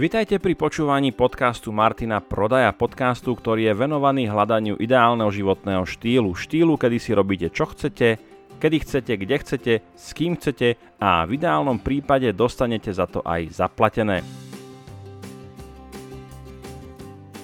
Vitajte pri počúvaní podcastu Martina Prodaja, podcastu, ktorý je venovaný hľadaniu ideálneho životného štýlu. Štýlu, kedy si robíte čo chcete, kedy chcete, kde chcete, s kým chcete a v ideálnom prípade dostanete za to aj zaplatené.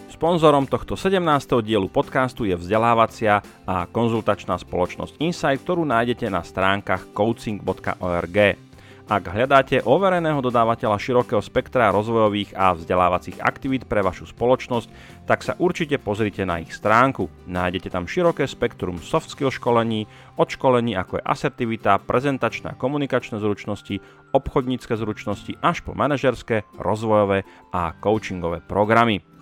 Sponzorom tohto 17. dielu podcastu je vzdelávacia a konzultačná spoločnosť Insight, ktorú nájdete na stránkach coaching.org. Ak hľadáte overeného dodávateľa širokého spektra rozvojových a vzdelávacích aktivít pre vašu spoločnosť, tak sa určite pozrite na ich stránku. Nájdete tam široké spektrum soft skill školení, od školení ako je asertivita, prezentačné a komunikačné zručnosti, obchodnícke zručnosti až po manažerské, rozvojové a coachingové programy.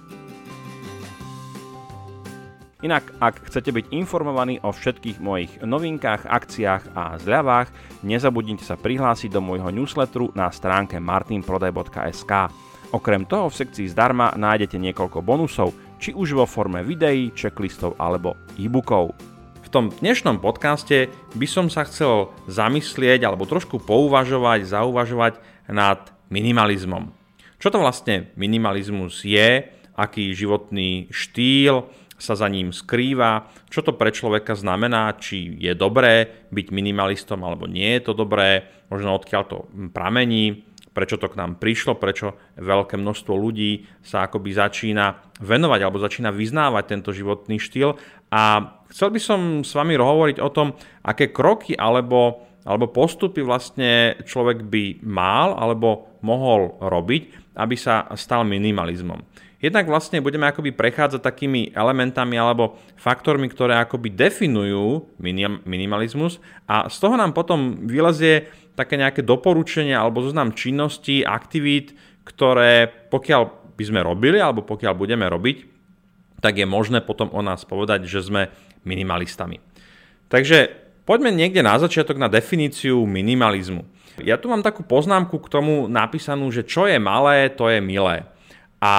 Inak, ak chcete byť informovaní o všetkých mojich novinkách, akciách a zľavách, nezabudnite sa prihlásiť do môjho newsletteru na stránke martinprodaj.sk. Okrem toho v sekcii zdarma nájdete niekoľko bonusov, či už vo forme videí, checklistov alebo e-bookov. V tom dnešnom podcaste by som sa chcel zamyslieť alebo trošku pouvažovať, zauvažovať nad minimalizmom. Čo to vlastne minimalizmus je, aký životný štýl, sa za ním skrýva, čo to pre človeka znamená, či je dobré byť minimalistom alebo nie je to dobré, možno odkiaľ to pramení, prečo to k nám prišlo, prečo veľké množstvo ľudí sa akoby začína venovať alebo začína vyznávať tento životný štýl. A chcel by som s vami hovoriť o tom, aké kroky alebo, alebo postupy vlastne človek by mal alebo mohol robiť, aby sa stal minimalizmom. Jednak vlastne budeme akoby prechádzať takými elementami alebo faktormi, ktoré akoby definujú minimalizmus a z toho nám potom vylezie také nejaké doporučenia alebo zoznam činností, aktivít, ktoré pokiaľ by sme robili alebo pokiaľ budeme robiť, tak je možné potom o nás povedať, že sme minimalistami. Takže poďme niekde na začiatok na definíciu minimalizmu. Ja tu mám takú poznámku k tomu napísanú, že čo je malé, to je milé. A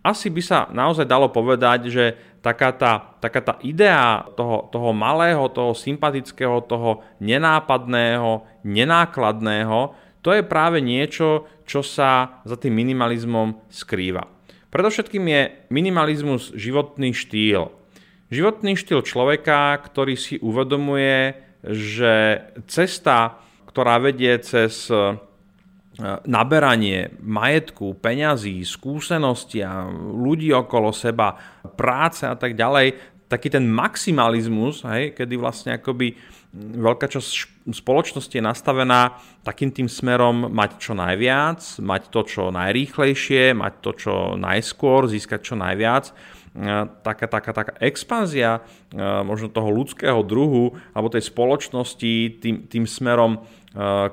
asi by sa naozaj dalo povedať, že taká tá, taká tá idea toho, toho malého, toho sympatického, toho nenápadného, nenákladného, to je práve niečo, čo sa za tým minimalizmom skrýva. Predovšetkým je minimalizmus životný štýl. Životný štýl človeka, ktorý si uvedomuje, že cesta, ktorá vedie cez naberanie majetku, peňazí, skúsenosti a ľudí okolo seba, práce a tak ďalej, taký ten maximalizmus, hej, kedy vlastne akoby veľká časť spoločnosti je nastavená takým tým smerom mať čo najviac, mať to čo najrýchlejšie, mať to čo najskôr, získať čo najviac. Taká, taká, taká expanzia možno toho ľudského druhu alebo tej spoločnosti tým, tým smerom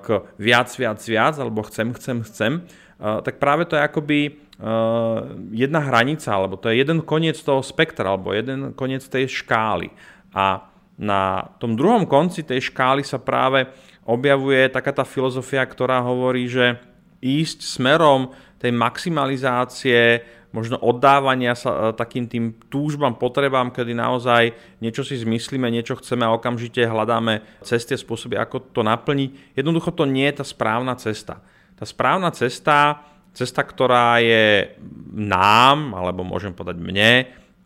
k viac, viac, viac, alebo chcem, chcem, chcem, tak práve to je akoby jedna hranica, alebo to je jeden koniec toho spektra, alebo jeden koniec tej škály. A na tom druhom konci tej škály sa práve objavuje taká tá filozofia, ktorá hovorí, že ísť smerom tej maximalizácie možno oddávania sa e, takým tým túžbám, potrebám, kedy naozaj niečo si zmyslíme, niečo chceme a okamžite hľadáme cesty a spôsoby, ako to naplniť. Jednoducho to nie je tá správna cesta. Tá správna cesta, cesta, ktorá je nám, alebo môžem povedať mne,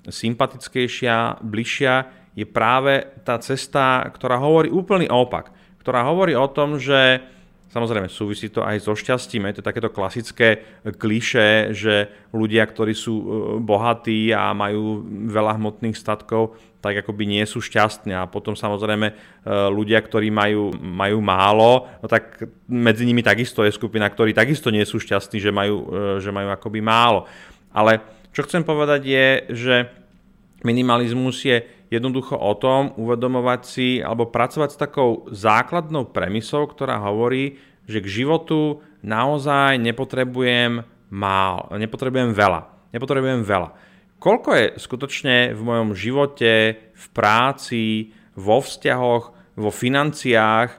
sympatickejšia, bližšia, je práve tá cesta, ktorá hovorí úplný opak. Ktorá hovorí o tom, že Samozrejme, súvisí to aj so šťastím. Je to takéto klasické kliše, že ľudia, ktorí sú e, bohatí a majú veľa hmotných statkov, tak akoby nie sú šťastní. A potom samozrejme e, ľudia, ktorí majú, majú málo, no tak medzi nimi takisto je skupina, ktorí takisto nie sú šťastní, že majú, e, že majú akoby málo. Ale čo chcem povedať je, že minimalizmus je jednoducho o tom uvedomovať si alebo pracovať s takou základnou premisou, ktorá hovorí, že k životu naozaj nepotrebujem mál, nepotrebujem veľa. Nepotrebujem veľa. Koľko je skutočne v mojom živote, v práci, vo vzťahoch, vo financiách, e,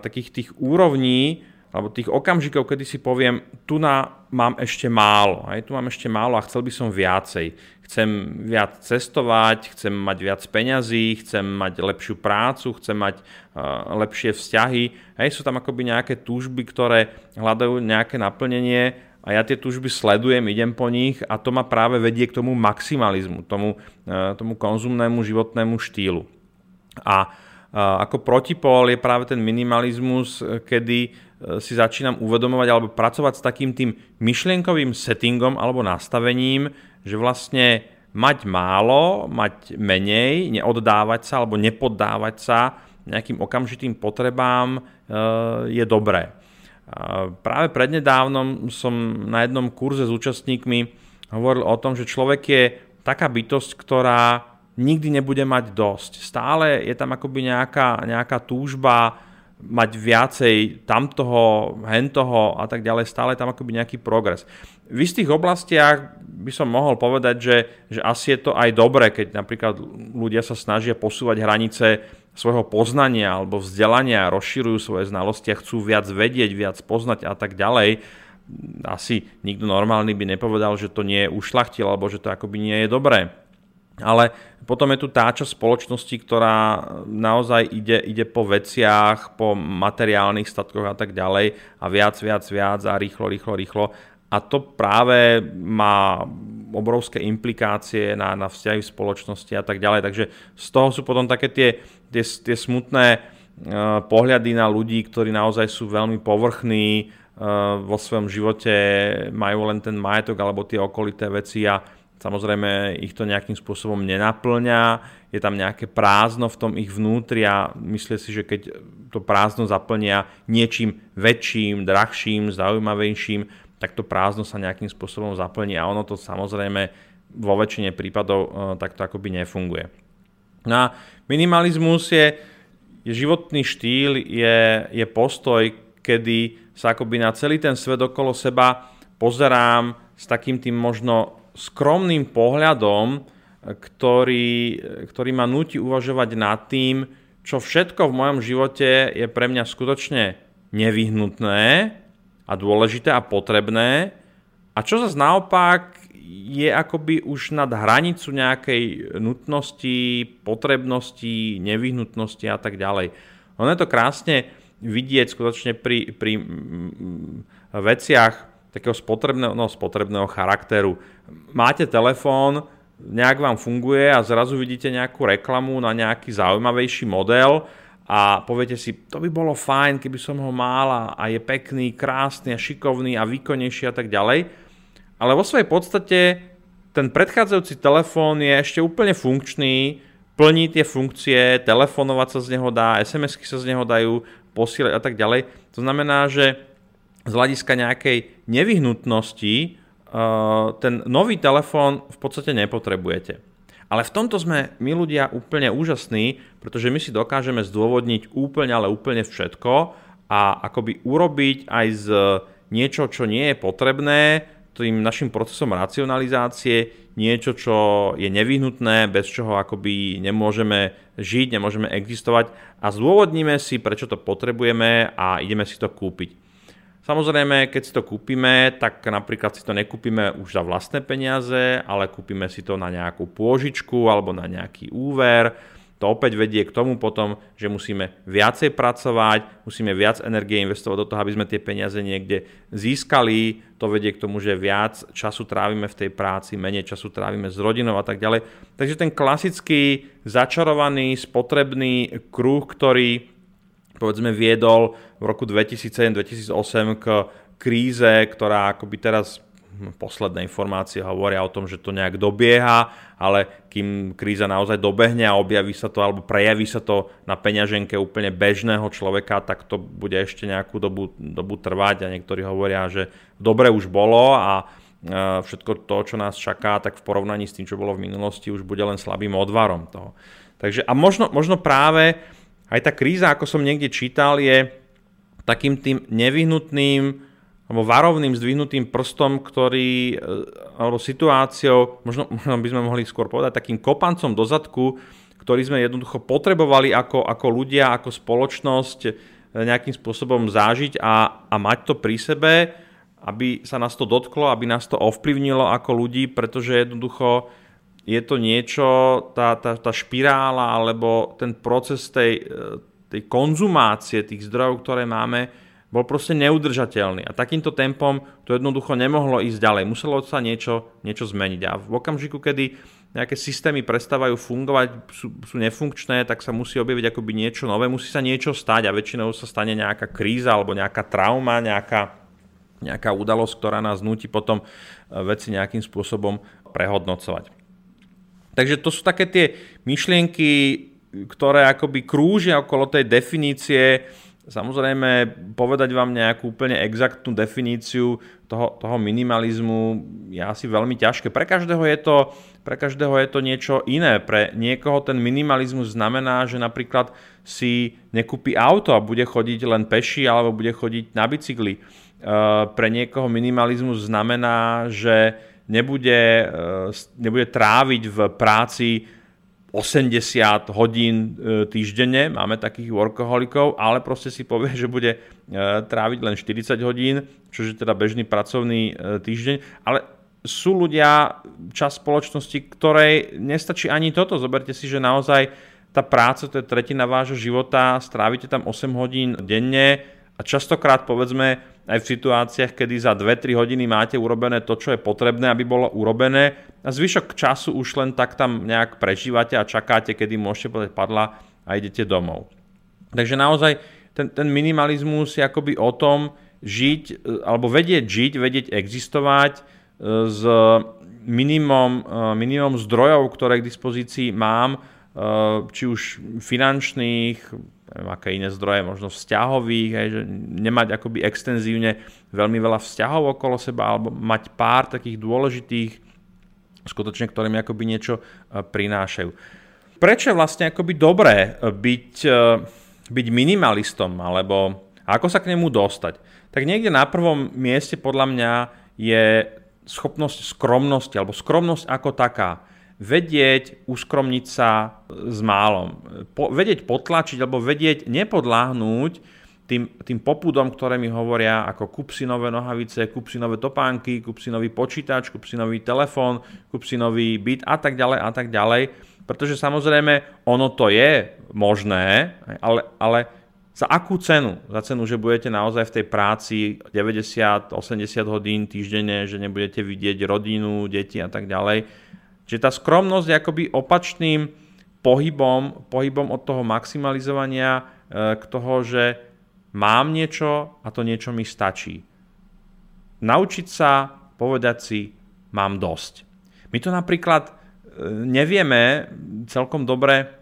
takých tých úrovní, alebo tých okamžikov, kedy si poviem, tu na mám ešte málo, aj tu mám ešte málo a chcel by som viacej chcem viac cestovať, chcem mať viac peňazí, chcem mať lepšiu prácu, chcem mať uh, lepšie vzťahy. Hej, sú tam akoby nejaké túžby, ktoré hľadajú nejaké naplnenie a ja tie túžby sledujem, idem po nich a to ma práve vedie k tomu maximalizmu, tomu, e, tomu konzumnému životnému štýlu. A ako protipol je práve ten minimalizmus, kedy si začínam uvedomovať alebo pracovať s takým tým myšlienkovým settingom alebo nastavením, že vlastne mať málo, mať menej, neoddávať sa alebo nepoddávať sa nejakým okamžitým potrebám e, je dobré. Práve prednedávnom som na jednom kurze s účastníkmi hovoril o tom, že človek je taká bytosť, ktorá nikdy nebude mať dosť. Stále je tam akoby nejaká, nejaká túžba mať viacej tamtoho, hentoho a tak ďalej, stále tam akoby nejaký progres. V istých oblastiach by som mohol povedať, že, že asi je to aj dobré, keď napríklad ľudia sa snažia posúvať hranice svojho poznania alebo vzdelania, rozširujú svoje znalosti a chcú viac vedieť, viac poznať a tak ďalej. Asi nikto normálny by nepovedal, že to nie je ušlachtil alebo že to akoby nie je dobré. Ale potom je tu tá časť spoločnosti, ktorá naozaj ide, ide po veciach, po materiálnych statkoch a tak ďalej a viac, viac, viac a rýchlo, rýchlo, rýchlo. A to práve má obrovské implikácie na, na vzťahy v spoločnosti a tak ďalej. Takže z toho sú potom také tie, tie, tie smutné uh, pohľady na ľudí, ktorí naozaj sú veľmi povrchní uh, vo svojom živote, majú len ten majetok alebo tie okolité veci a Samozrejme ich to nejakým spôsobom nenaplňa, je tam nejaké prázdno v tom ich vnútri a myslím si, že keď to prázdno zaplnia niečím väčším, drahším, zaujímavejším, tak to prázdno sa nejakým spôsobom zaplní a ono to samozrejme vo väčšine prípadov e, takto akoby nefunguje. No a minimalizmus je, je životný štýl, je, je postoj, kedy sa akoby na celý ten svet okolo seba pozerám s takým tým možno skromným pohľadom, ktorý, ktorý ma nutí uvažovať nad tým, čo všetko v mojom živote je pre mňa skutočne nevyhnutné a dôležité a potrebné a čo zase naopak je akoby už nad hranicu nejakej nutnosti, potrebnosti, nevyhnutnosti a tak ďalej. Ono je to krásne vidieť skutočne pri, pri veciach, takého spotrebného, no, spotrebného charakteru. Máte telefón, nejak vám funguje a zrazu vidíte nejakú reklamu na nejaký zaujímavejší model a poviete si, to by bolo fajn, keby som ho mal a je pekný, krásny a šikovný a výkonnejší a tak ďalej. Ale vo svojej podstate ten predchádzajúci telefón je ešte úplne funkčný, plní tie funkcie, telefonovať sa z neho dá, SMS-ky sa z neho dajú posielať a tak ďalej. To znamená, že z hľadiska nejakej nevyhnutnosti eh, ten nový telefón v podstate nepotrebujete. Ale v tomto sme my ľudia úplne úžasní, pretože my si dokážeme zdôvodniť úplne, ale úplne všetko a akoby urobiť aj z niečo, čo nie je potrebné, tým našim procesom racionalizácie, niečo, čo je nevyhnutné, bez čoho akoby nemôžeme žiť, nemôžeme existovať a zdôvodníme si, prečo to potrebujeme a ideme si to kúpiť. Samozrejme, keď si to kúpime, tak napríklad si to nekúpime už za vlastné peniaze, ale kúpime si to na nejakú pôžičku alebo na nejaký úver. To opäť vedie k tomu potom, že musíme viacej pracovať, musíme viac energie investovať do toho, aby sme tie peniaze niekde získali. To vedie k tomu, že viac času trávime v tej práci, menej času trávime s rodinou a tak ďalej. Takže ten klasický začarovaný spotrebný kruh, ktorý povedzme viedol v roku 2007-2008 k kríze, ktorá akoby teraz hm, posledné informácie hovoria o tom, že to nejak dobieha, ale kým kríza naozaj dobehne a objaví sa to alebo prejaví sa to na peňaženke úplne bežného človeka, tak to bude ešte nejakú dobu, dobu trvať a niektorí hovoria, že dobre už bolo a e, všetko to, čo nás čaká, tak v porovnaní s tým, čo bolo v minulosti, už bude len slabým odvarom toho. Takže a možno, možno práve aj tá kríza, ako som niekde čítal, je takým tým nevyhnutným alebo varovným zdvihnutým prstom, ktorý, e, alebo situáciou, možno, možno by sme mohli skôr povedať, takým kopancom do zadku, ktorý sme jednoducho potrebovali ako, ako ľudia, ako spoločnosť e, nejakým spôsobom zážiť a, a mať to pri sebe, aby sa nás to dotklo, aby nás to ovplyvnilo ako ľudí, pretože jednoducho je to niečo, tá, tá, tá špirála alebo ten proces tej, tej konzumácie tých zdrojov, ktoré máme, bol proste neudržateľný a takýmto tempom to jednoducho nemohlo ísť ďalej. Muselo sa niečo, niečo zmeniť a v okamžiku, kedy nejaké systémy prestávajú fungovať, sú, sú nefunkčné, tak sa musí objaviť akoby niečo nové, musí sa niečo stať a väčšinou sa stane nejaká kríza alebo nejaká trauma, nejaká, nejaká udalosť, ktorá nás nutí potom e, veci nejakým spôsobom prehodnocovať. Takže to sú také tie myšlienky, ktoré akoby krúžia okolo tej definície Samozrejme, povedať vám nejakú úplne exaktnú definíciu toho, toho minimalizmu je asi veľmi ťažké. Pre každého, je to, pre každého je to niečo iné. Pre niekoho ten minimalizmus znamená, že napríklad si nekúpi auto a bude chodiť len peši alebo bude chodiť na bicykli. E, pre niekoho minimalizmus znamená, že nebude, e, nebude tráviť v práci 80 hodín e, týždenne, máme takých workoholikov, ale proste si povie, že bude e, tráviť len 40 hodín, čo je teda bežný pracovný týždeň, ale sú ľudia, čas spoločnosti, ktorej nestačí ani toto. Zoberte si, že naozaj tá práca, to je tretina vášho života, strávite tam 8 hodín denne a častokrát povedzme aj v situáciách, kedy za 2-3 hodiny máte urobené to, čo je potrebné, aby bolo urobené a zvyšok času už len tak tam nejak prežívate a čakáte, kedy môžete povedať padla a idete domov. Takže naozaj ten, ten minimalizmus je akoby o tom žiť, e, alebo vedieť žiť, vedieť existovať e, s minimum, e, minimum zdrojov, ktoré k dispozícii mám, či už finančných, neviem, aké iné zdroje, možno vzťahových, hej, že nemať akoby extenzívne veľmi veľa vzťahov okolo seba, alebo mať pár takých dôležitých, skutočne, ktoré mi akoby niečo e, prinášajú. Prečo je vlastne akoby dobré e, byť, byť minimalistom, alebo ako sa k nemu dostať? Tak niekde na prvom mieste podľa mňa je schopnosť skromnosti, alebo skromnosť ako taká vedieť uskromniť sa s málom. Po, vedieť potlačiť alebo vedieť nepodláhnuť tým, tým popudom, ktoré mi hovoria ako kúp si nové nohavice, kúp si nové topánky, kúp si nový počítač, kúp si nový telefón, kúp si nový byt a tak ďalej a tak ďalej. Pretože samozrejme ono to je možné, ale, ale za akú cenu? Za cenu, že budete naozaj v tej práci 90-80 hodín týždenne, že nebudete vidieť rodinu, deti a tak ďalej Čiže tá skromnosť je akoby opačným pohybom, pohybom od toho maximalizovania e, k toho, že mám niečo a to niečo mi stačí. Naučiť sa povedať si, mám dosť. My to napríklad e, nevieme celkom dobre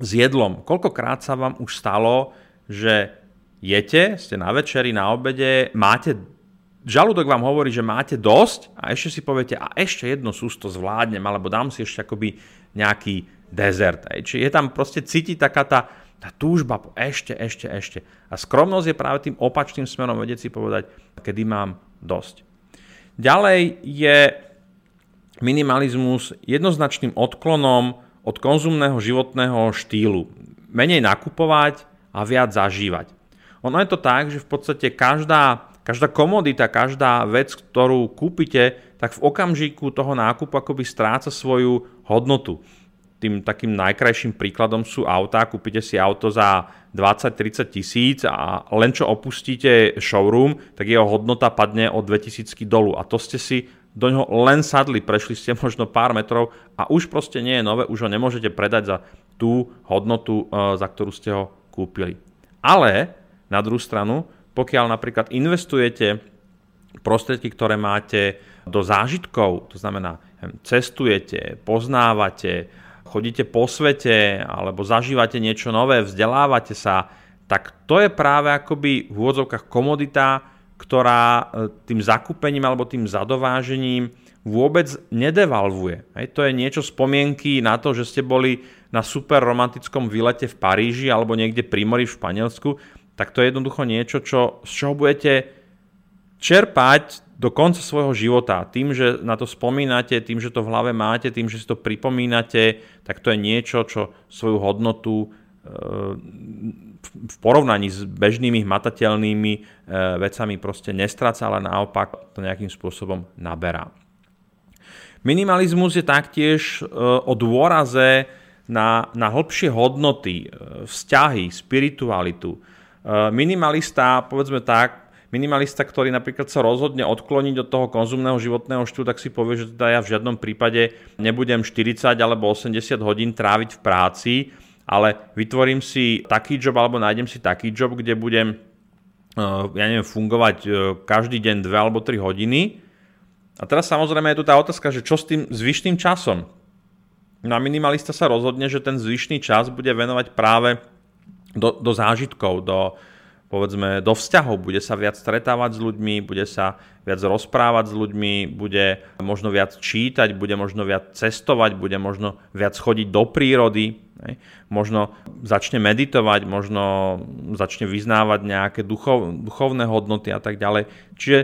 s jedlom. Koľkokrát sa vám už stalo, že jete, ste na večeri, na obede, máte žalúdok vám hovorí, že máte dosť a ešte si poviete, a ešte jedno sústo zvládnem, alebo dám si ešte akoby nejaký dezert. Aj. Čiže je tam proste cítiť taká tá, tá túžba po ešte, ešte, ešte. A skromnosť je práve tým opačným smerom vedieť si povedať, kedy mám dosť. Ďalej je minimalizmus jednoznačným odklonom od konzumného životného štýlu. Menej nakupovať a viac zažívať. Ono je to tak, že v podstate každá každá komodita, každá vec, ktorú kúpite, tak v okamžiku toho nákupu akoby stráca svoju hodnotu. Tým takým najkrajším príkladom sú autá. Kúpite si auto za 20-30 tisíc a len čo opustíte showroom, tak jeho hodnota padne o 2000 dolu. A to ste si do ňoho len sadli, prešli ste možno pár metrov a už proste nie je nové, už ho nemôžete predať za tú hodnotu, e, za ktorú ste ho kúpili. Ale na druhú stranu, pokiaľ napríklad investujete prostriedky, ktoré máte do zážitkov, to znamená, cestujete, poznávate, chodíte po svete alebo zažívate niečo nové, vzdelávate sa, tak to je práve akoby v úvodzovkách komodita, ktorá e, tým zakúpením alebo tým zadovážením vôbec nedevalvuje. Hej, to je niečo spomienky na to, že ste boli na super romantickom výlete v Paríži alebo niekde pri mori v Španielsku tak to je jednoducho niečo, čo, z čoho budete čerpať do konca svojho života. Tým, že na to spomínate, tým, že to v hlave máte, tým, že si to pripomínate, tak to je niečo, čo svoju hodnotu e, v porovnaní s bežnými hmatateľnými e, vecami proste nestráca, ale naopak to nejakým spôsobom naberá. Minimalizmus je taktiež e, o dôraze na, na hĺbšie hodnoty, vzťahy, spiritualitu, Minimalista, povedzme tak, minimalista, ktorý napríklad sa rozhodne odkloniť od toho konzumného životného štýlu, tak si povie, že teda ja v žiadnom prípade nebudem 40 alebo 80 hodín tráviť v práci, ale vytvorím si taký job alebo nájdem si taký job, kde budem ja neviem, fungovať každý deň 2 alebo 3 hodiny. A teraz samozrejme je tu tá otázka, že čo s tým zvyšným časom? No a minimalista sa rozhodne, že ten zvyšný čas bude venovať práve do, do zážitkov, do, povedzme, do vzťahov. Bude sa viac stretávať s ľuďmi, bude sa viac rozprávať s ľuďmi, bude možno viac čítať, bude možno viac cestovať, bude možno viac chodiť do prírody, ne? možno začne meditovať, možno začne vyznávať nejaké duchov, duchovné hodnoty a tak ďalej. Čiže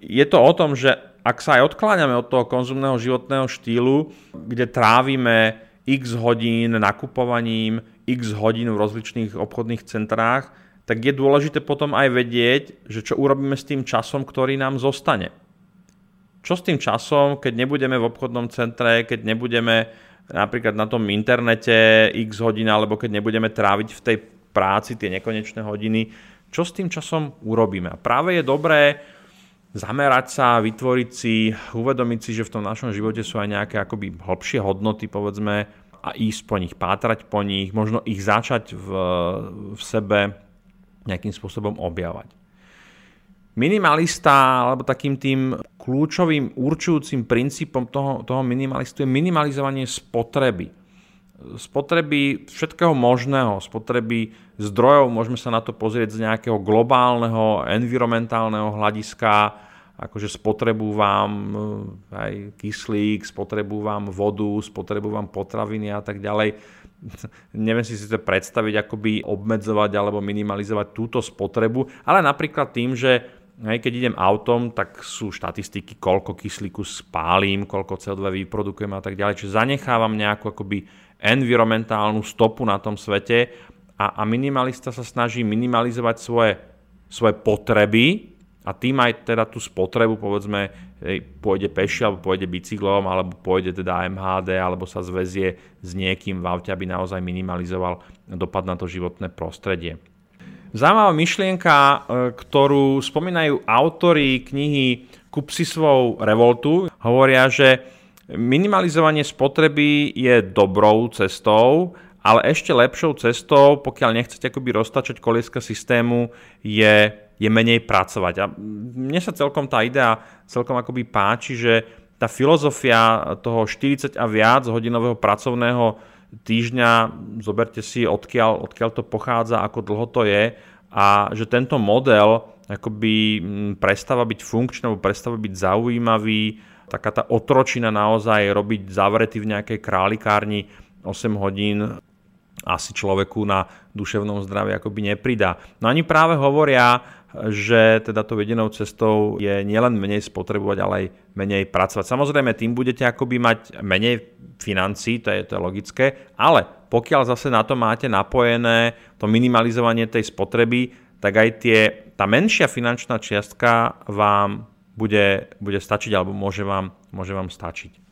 je to o tom, že ak sa aj odkláňame od toho konzumného životného štýlu, kde trávime x hodín nakupovaním, x hodín v rozličných obchodných centrách, tak je dôležité potom aj vedieť, že čo urobíme s tým časom, ktorý nám zostane. Čo s tým časom, keď nebudeme v obchodnom centre, keď nebudeme napríklad na tom internete x hodín, alebo keď nebudeme tráviť v tej práci tie nekonečné hodiny, čo s tým časom urobíme. A práve je dobré zamerať sa, vytvoriť si, uvedomiť si, že v tom našom živote sú aj nejaké akoby hlbšie hodnoty, povedzme, a ísť po nich, pátrať po nich, možno ich začať v, v sebe nejakým spôsobom objavať. Minimalista, alebo takým tým kľúčovým určujúcim princípom toho, toho minimalistu je minimalizovanie spotreby. Spotreby všetkého možného, spotreby zdrojov, môžeme sa na to pozrieť z nejakého globálneho, environmentálneho hľadiska, akože spotrebúvam eh, aj kyslík, spotrebúvam vodu, spotrebúvam potraviny a tak ďalej. Neviem si si to predstaviť, akoby obmedzovať alebo minimalizovať túto spotrebu, ale napríklad tým, že Hej, keď idem autom, tak sú štatistiky, koľko kyslíku spálim, koľko CO2 vyprodukujem a tak ďalej. Čiže zanechávam nejakú akoby environmentálnu stopu na tom svete a, a minimalista sa snaží minimalizovať svoje, svoje potreby a tým aj teda tú spotrebu, povedzme, pôjde peši alebo pôjde bicyklom alebo pôjde teda MHD alebo sa zväzie s niekým v aute, aby naozaj minimalizoval dopad na to životné prostredie. Zaujímavá myšlienka, e, ktorú spomínajú autory knihy Kupsisvou revoltu, hovoria, že minimalizovanie spotreby je dobrou cestou, ale ešte lepšou cestou, pokiaľ nechcete akoby roztačať kolieska systému, je, je menej pracovať. A mne sa celkom tá idea celkom akoby páči, že tá filozofia toho 40 a viac hodinového pracovného týždňa, zoberte si odkiaľ, odkiaľ to pochádza, ako dlho to je a že tento model akoby prestáva byť funkčný alebo prestáva byť zaujímavý, taká tá otročina naozaj robiť zavretý v nejakej králikárni 8 hodín asi človeku na duševnom zdraví akoby nepridá. No oni práve hovoria, že teda to jedinou cestou je nielen menej spotrebovať, ale aj menej pracovať. Samozrejme, tým budete akoby mať menej financí, to je, to je logické, ale pokiaľ zase na to máte napojené to minimalizovanie tej spotreby, tak aj tie, tá menšia finančná čiastka vám bude, bude stačiť alebo môže vám, môže vám stačiť.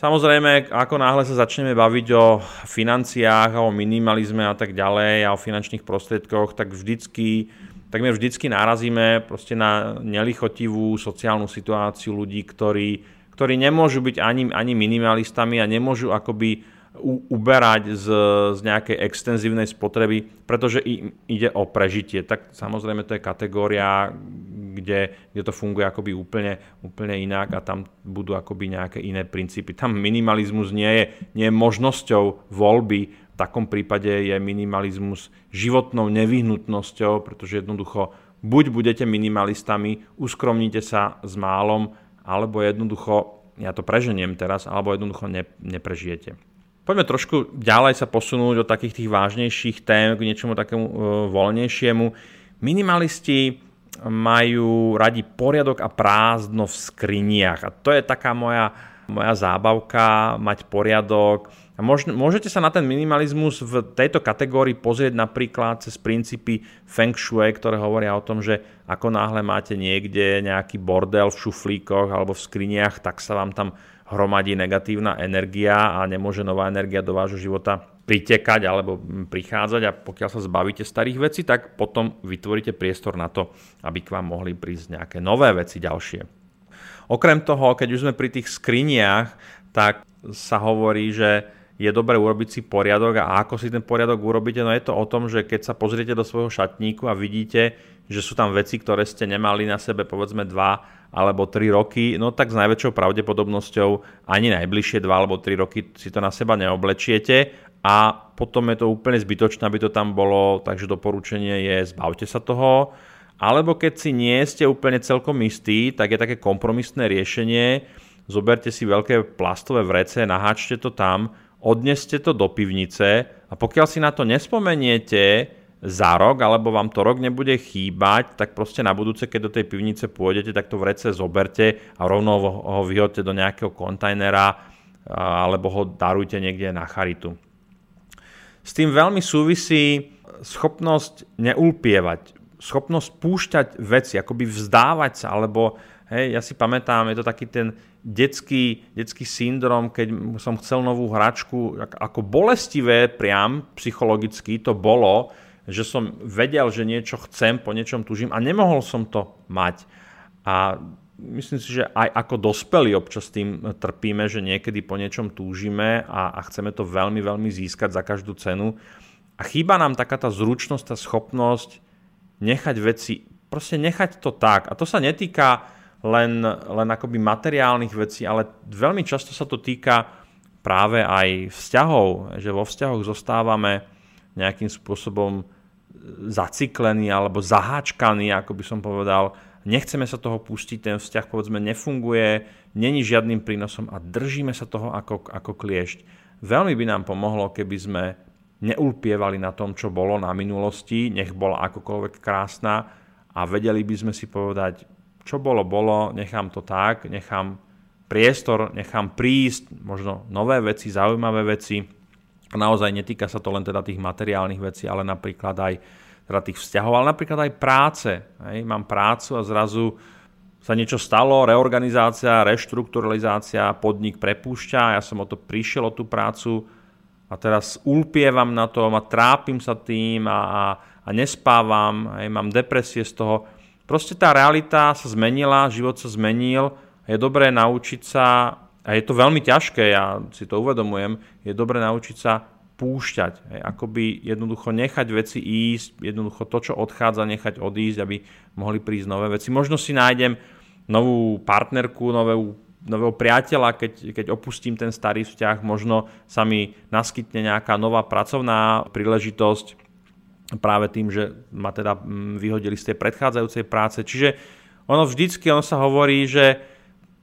Samozrejme, ako náhle sa začneme baviť o financiách a o minimalizme a tak ďalej a o finančných prostriedkoch, tak vždycky, takmer vždycky narazíme proste na nelichotivú sociálnu situáciu ľudí, ktorí, ktorí nemôžu byť ani, ani minimalistami a nemôžu akoby uberať z, z nejakej extenzívnej spotreby, pretože im ide o prežitie. Tak samozrejme to je kategória, kde, kde to funguje akoby úplne, úplne inak a tam budú akoby nejaké iné princípy. Tam minimalizmus nie je, nie je možnosťou voľby, takom prípade je minimalizmus životnou nevyhnutnosťou, pretože jednoducho buď budete minimalistami, uskromnite sa s málom, alebo jednoducho, ja to preženiem teraz, alebo jednoducho ne, neprežijete. Poďme trošku ďalej sa posunúť od takých tých vážnejších tém k niečomu takému e, voľnejšiemu. Minimalisti majú radi poriadok a prázdno v skriniach. A to je taká moja, moja zábavka, mať poriadok. A môž, môžete sa na ten minimalizmus v tejto kategórii pozrieť napríklad cez princípy Feng Shui, ktoré hovoria o tom, že ako náhle máte niekde nejaký bordel v šuflíkoch alebo v skriniach, tak sa vám tam hromadí negatívna energia a nemôže nová energia do vášho života pritekať alebo prichádzať a pokiaľ sa zbavíte starých vecí, tak potom vytvoríte priestor na to, aby k vám mohli prísť nejaké nové veci ďalšie. Okrem toho, keď už sme pri tých skriniach, tak sa hovorí, že je dobré urobiť si poriadok a ako si ten poriadok urobíte, no je to o tom, že keď sa pozriete do svojho šatníku a vidíte, že sú tam veci, ktoré ste nemali na sebe povedzme 2 alebo 3 roky, no tak s najväčšou pravdepodobnosťou ani najbližšie 2 alebo 3 roky si to na seba neoblečiete a potom je to úplne zbytočné, aby to tam bolo, takže doporučenie je zbavte sa toho. Alebo keď si nie ste úplne celkom istí, tak je také kompromisné riešenie, zoberte si veľké plastové vrece, naháčte to tam, odneste to do pivnice a pokiaľ si na to nespomeniete, za rok, alebo vám to rok nebude chýbať, tak proste na budúce, keď do tej pivnice pôjdete, tak to vrece zoberte a rovno ho vyhodte do nejakého kontajnera alebo ho darujte niekde na charitu. S tým veľmi súvisí schopnosť neulpievať, schopnosť púšťať veci, akoby vzdávať sa, alebo hej, ja si pamätám, je to taký ten detský, detský syndrom, keď som chcel novú hračku, ako bolestivé priam psychologicky to bolo, že som vedel, že niečo chcem, po niečom tužím a nemohol som to mať. A myslím si, že aj ako dospelí občas tým trpíme, že niekedy po niečom túžime a, a chceme to veľmi, veľmi získať za každú cenu. A chýba nám taká tá zručnosť, tá schopnosť nechať veci, proste nechať to tak. A to sa netýka len, len akoby materiálnych vecí, ale veľmi často sa to týka práve aj vzťahov, že vo vzťahoch zostávame nejakým spôsobom zaciklený alebo zaháčkaný, ako by som povedal. Nechceme sa toho pustiť, ten vzťah povedzme nefunguje, není žiadnym prínosom a držíme sa toho ako, ako kliešť. Veľmi by nám pomohlo, keby sme neulpievali na tom, čo bolo na minulosti, nech bola akokoľvek krásna a vedeli by sme si povedať, čo bolo, bolo, nechám to tak, nechám priestor, nechám prísť, možno nové veci, zaujímavé veci, a naozaj netýka sa to len teda tých materiálnych vecí, ale napríklad aj teda tých vzťahov, ale napríklad aj práce. Hej. Mám prácu a zrazu sa niečo stalo, reorganizácia, reštrukturalizácia, podnik prepúšťa, ja som o to prišiel, o tú prácu a teraz ulpievam na tom a trápim sa tým a, a, a nespávam, hej, mám depresie z toho. Proste tá realita sa zmenila, život sa zmenil. Je dobré naučiť sa a je to veľmi ťažké, ja si to uvedomujem, je dobre naučiť sa púšťať, akoby jednoducho nechať veci ísť, jednoducho to, čo odchádza, nechať odísť, aby mohli prísť nové veci. Možno si nájdem novú partnerku, novú, nového priateľa, keď, keď opustím ten starý vzťah, možno sa mi naskytne nejaká nová pracovná príležitosť práve tým, že ma teda mm, vyhodili z tej predchádzajúcej práce. Čiže ono vždycky, ono sa hovorí, že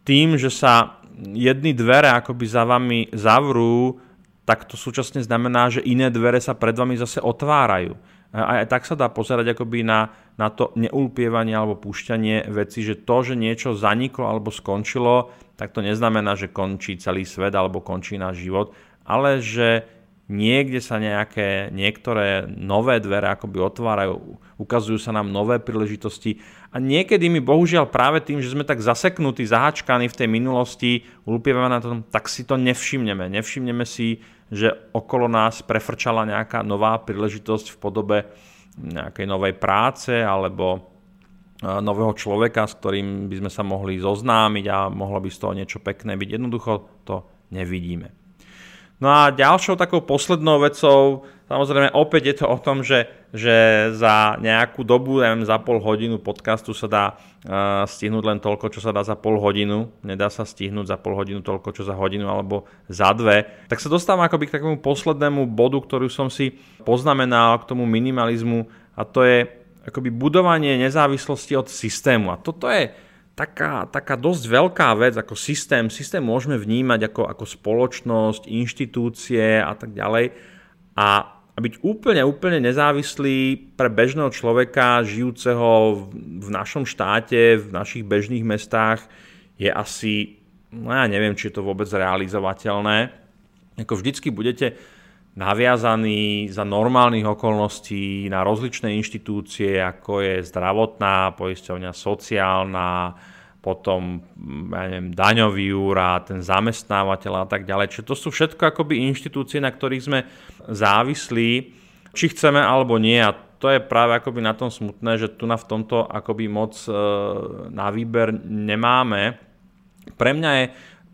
tým, že sa jedny dvere akoby za vami zavrú, tak to súčasne znamená, že iné dvere sa pred vami zase otvárajú. A aj tak sa dá pozerať akoby na, na to neulpievanie alebo púšťanie veci, že to, že niečo zaniklo alebo skončilo, tak to neznamená, že končí celý svet alebo končí náš život, ale že niekde sa nejaké, niektoré nové dvere akoby otvárajú, ukazujú sa nám nové príležitosti a niekedy my bohužiaľ práve tým, že sme tak zaseknutí, zahačkaní v tej minulosti, ulpievame na tom, tak si to nevšimneme. Nevšimneme si, že okolo nás prefrčala nejaká nová príležitosť v podobe nejakej novej práce alebo nového človeka, s ktorým by sme sa mohli zoznámiť a mohlo by z toho niečo pekné byť. Jednoducho to nevidíme. No a ďalšou takou poslednou vecou, samozrejme opäť je to o tom, že, že za nejakú dobu, neviem, za pol hodinu podcastu sa dá uh, stihnúť len toľko, čo sa dá za pol hodinu. Nedá sa stihnúť za pol hodinu toľko, čo za hodinu alebo za dve. Tak sa dostávam akoby k takému poslednému bodu, ktorú som si poznamenal k tomu minimalizmu a to je akoby budovanie nezávislosti od systému. A toto je taká, taká dosť veľká vec ako systém. Systém môžeme vnímať ako, ako spoločnosť, inštitúcie a tak ďalej. A byť úplne, úplne nezávislý pre bežného človeka, žijúceho v našom štáte, v našich bežných mestách, je asi, no ja neviem, či je to vôbec realizovateľné. Ako vždycky budete naviazaní za normálnych okolností na rozličné inštitúcie, ako je zdravotná poisťovňa, sociálna, potom ja neviem, daňový úrad, ten zamestnávateľ a tak ďalej. Čiže to sú všetko akoby inštitúcie, na ktorých sme závislí, či chceme alebo nie. A to je práve akoby na tom smutné, že tu na v tomto akoby moc e, na výber nemáme. Pre mňa je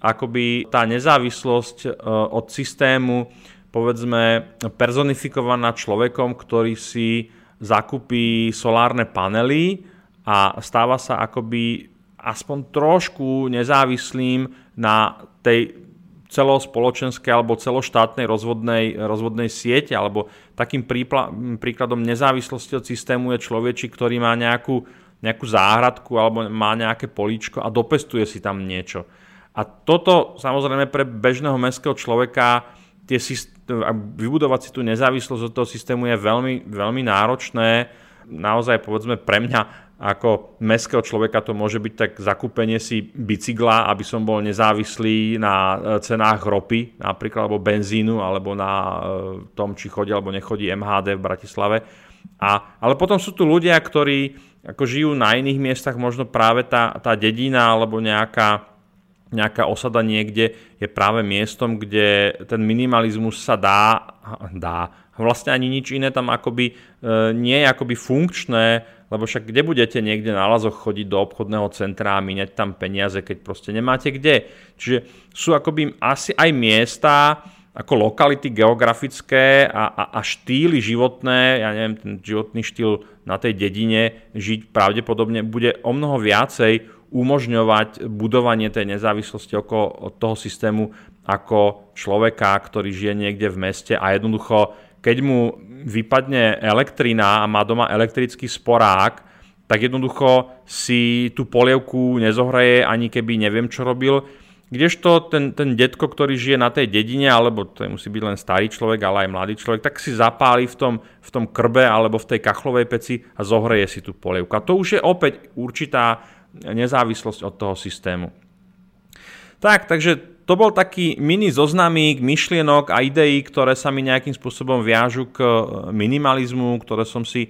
akoby tá nezávislosť e, od systému povedzme personifikovaná človekom, ktorý si zakúpi solárne panely a stáva sa akoby aspoň trošku nezávislým na tej celospoločenskej alebo celoštátnej rozvodnej, rozvodnej siete, alebo takým prípla, príkladom nezávislosti od systému je človeči, ktorý má nejakú, nejakú záhradku alebo má nejaké políčko a dopestuje si tam niečo. A toto samozrejme pre bežného mestského človeka tie, vybudovať si tú nezávislosť od toho systému je veľmi, veľmi náročné. Naozaj povedzme pre mňa ako mestského človeka to môže byť tak zakúpenie si bicykla, aby som bol nezávislý na e, cenách ropy napríklad, alebo benzínu, alebo na e, tom, či chodí alebo nechodí MHD v Bratislave. A, ale potom sú tu ľudia, ktorí ako žijú na iných miestach, možno práve tá, tá dedina alebo nejaká, nejaká osada niekde je práve miestom, kde ten minimalizmus sa dá, dá vlastne ani nič iné tam akoby e, nie je akoby funkčné, lebo však kde budete niekde na lazoch chodiť do obchodného centra a míňať tam peniaze, keď proste nemáte kde. Čiže sú akoby asi aj miesta, ako lokality geografické a, a, a štýly životné, ja neviem, ten životný štýl na tej dedine žiť pravdepodobne bude o mnoho viacej umožňovať budovanie tej nezávislosti okolo toho systému ako človeka, ktorý žije niekde v meste a jednoducho keď mu vypadne elektrina a má doma elektrický sporák, tak jednoducho si tú polievku nezohraje ani keby neviem čo robil. Kdežto ten, ten detko, ktorý žije na tej dedine, alebo to musí byť len starý človek, ale aj mladý človek, tak si zapáli v tom, v tom krbe alebo v tej kachlovej peci a zohreje si tú polievku. A to už je opäť určitá nezávislosť od toho systému. Tak, takže to bol taký mini zoznamík myšlienok a ideí, ktoré sa mi nejakým spôsobom viažu k e, minimalizmu, ktoré som si e,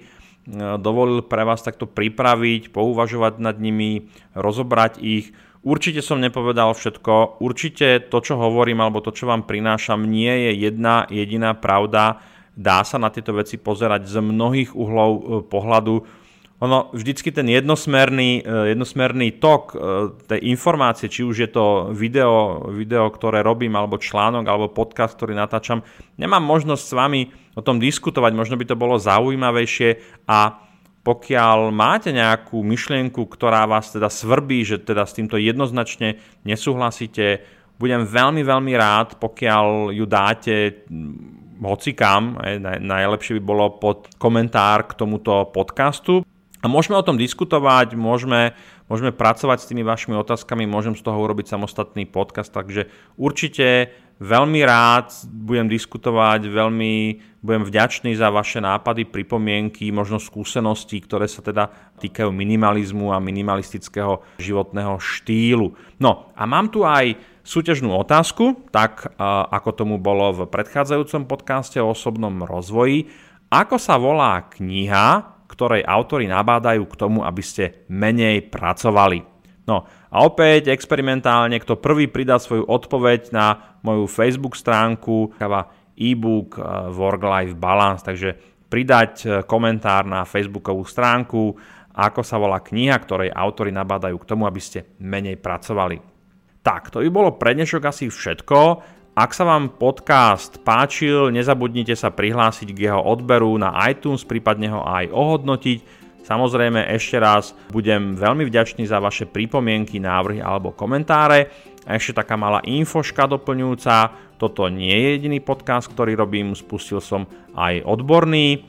dovolil pre vás takto pripraviť, pouvažovať nad nimi, rozobrať ich. Určite som nepovedal všetko, určite to, čo hovorím alebo to, čo vám prinášam, nie je jedna jediná pravda. Dá sa na tieto veci pozerať z mnohých uhlov e, pohľadu ono vždycky ten jednosmerný, eh, jednosmerný tok eh, tej informácie, či už je to video, video, ktoré robím, alebo článok, alebo podcast, ktorý natáčam, nemám možnosť s vami o tom diskutovať, možno by to bolo zaujímavejšie a pokiaľ máte nejakú myšlienku, ktorá vás teda svrbí, že teda s týmto jednoznačne nesúhlasíte, budem veľmi, veľmi rád, pokiaľ ju dáte hm, hocikam, najlepšie by bolo pod komentár k tomuto podcastu. A môžeme o tom diskutovať, môžeme, môžeme pracovať s tými vašimi otázkami, môžem z toho urobiť samostatný podcast, takže určite veľmi rád budem diskutovať, veľmi budem vďačný za vaše nápady, pripomienky, možno skúsenosti, ktoré sa teda týkajú minimalizmu a minimalistického životného štýlu. No a mám tu aj súťažnú otázku, tak ako tomu bolo v predchádzajúcom podcaste o osobnom rozvoji. Ako sa volá kniha, ktorej autory nabádajú k tomu, aby ste menej pracovali. No a opäť experimentálne, kto prvý pridá svoju odpoveď na moju Facebook stránku, e-book eh, Work-Life Balance, takže pridať eh, komentár na Facebookovú stránku, ako sa volá kniha, ktorej autory nabádajú k tomu, aby ste menej pracovali. Tak, to by bolo pre dnešok asi všetko. Ak sa vám podcast páčil, nezabudnite sa prihlásiť k jeho odberu na iTunes, prípadne ho aj ohodnotiť. Samozrejme ešte raz budem veľmi vďačný za vaše pripomienky, návrhy alebo komentáre. A ešte taká malá infoška doplňujúca. Toto nie je jediný podcast, ktorý robím, spustil som aj odborný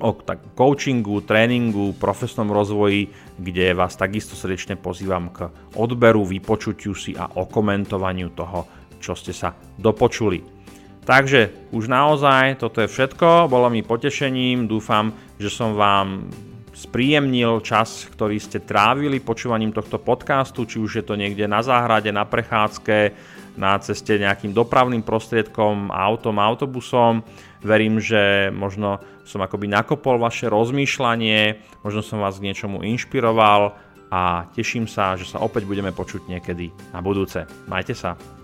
o tak, coachingu, tréningu, profesnom rozvoji, kde vás takisto srdečne pozývam k odberu, vypočutiu si a okomentovaniu toho čo ste sa dopočuli. Takže už naozaj toto je všetko, bolo mi potešením, dúfam, že som vám spríjemnil čas, ktorý ste trávili počúvaním tohto podcastu, či už je to niekde na záhrade, na prechádzke, na ceste nejakým dopravným prostriedkom, autom, autobusom. Verím, že možno som akoby nakopol vaše rozmýšľanie, možno som vás k niečomu inšpiroval a teším sa, že sa opäť budeme počuť niekedy na budúce. Majte sa.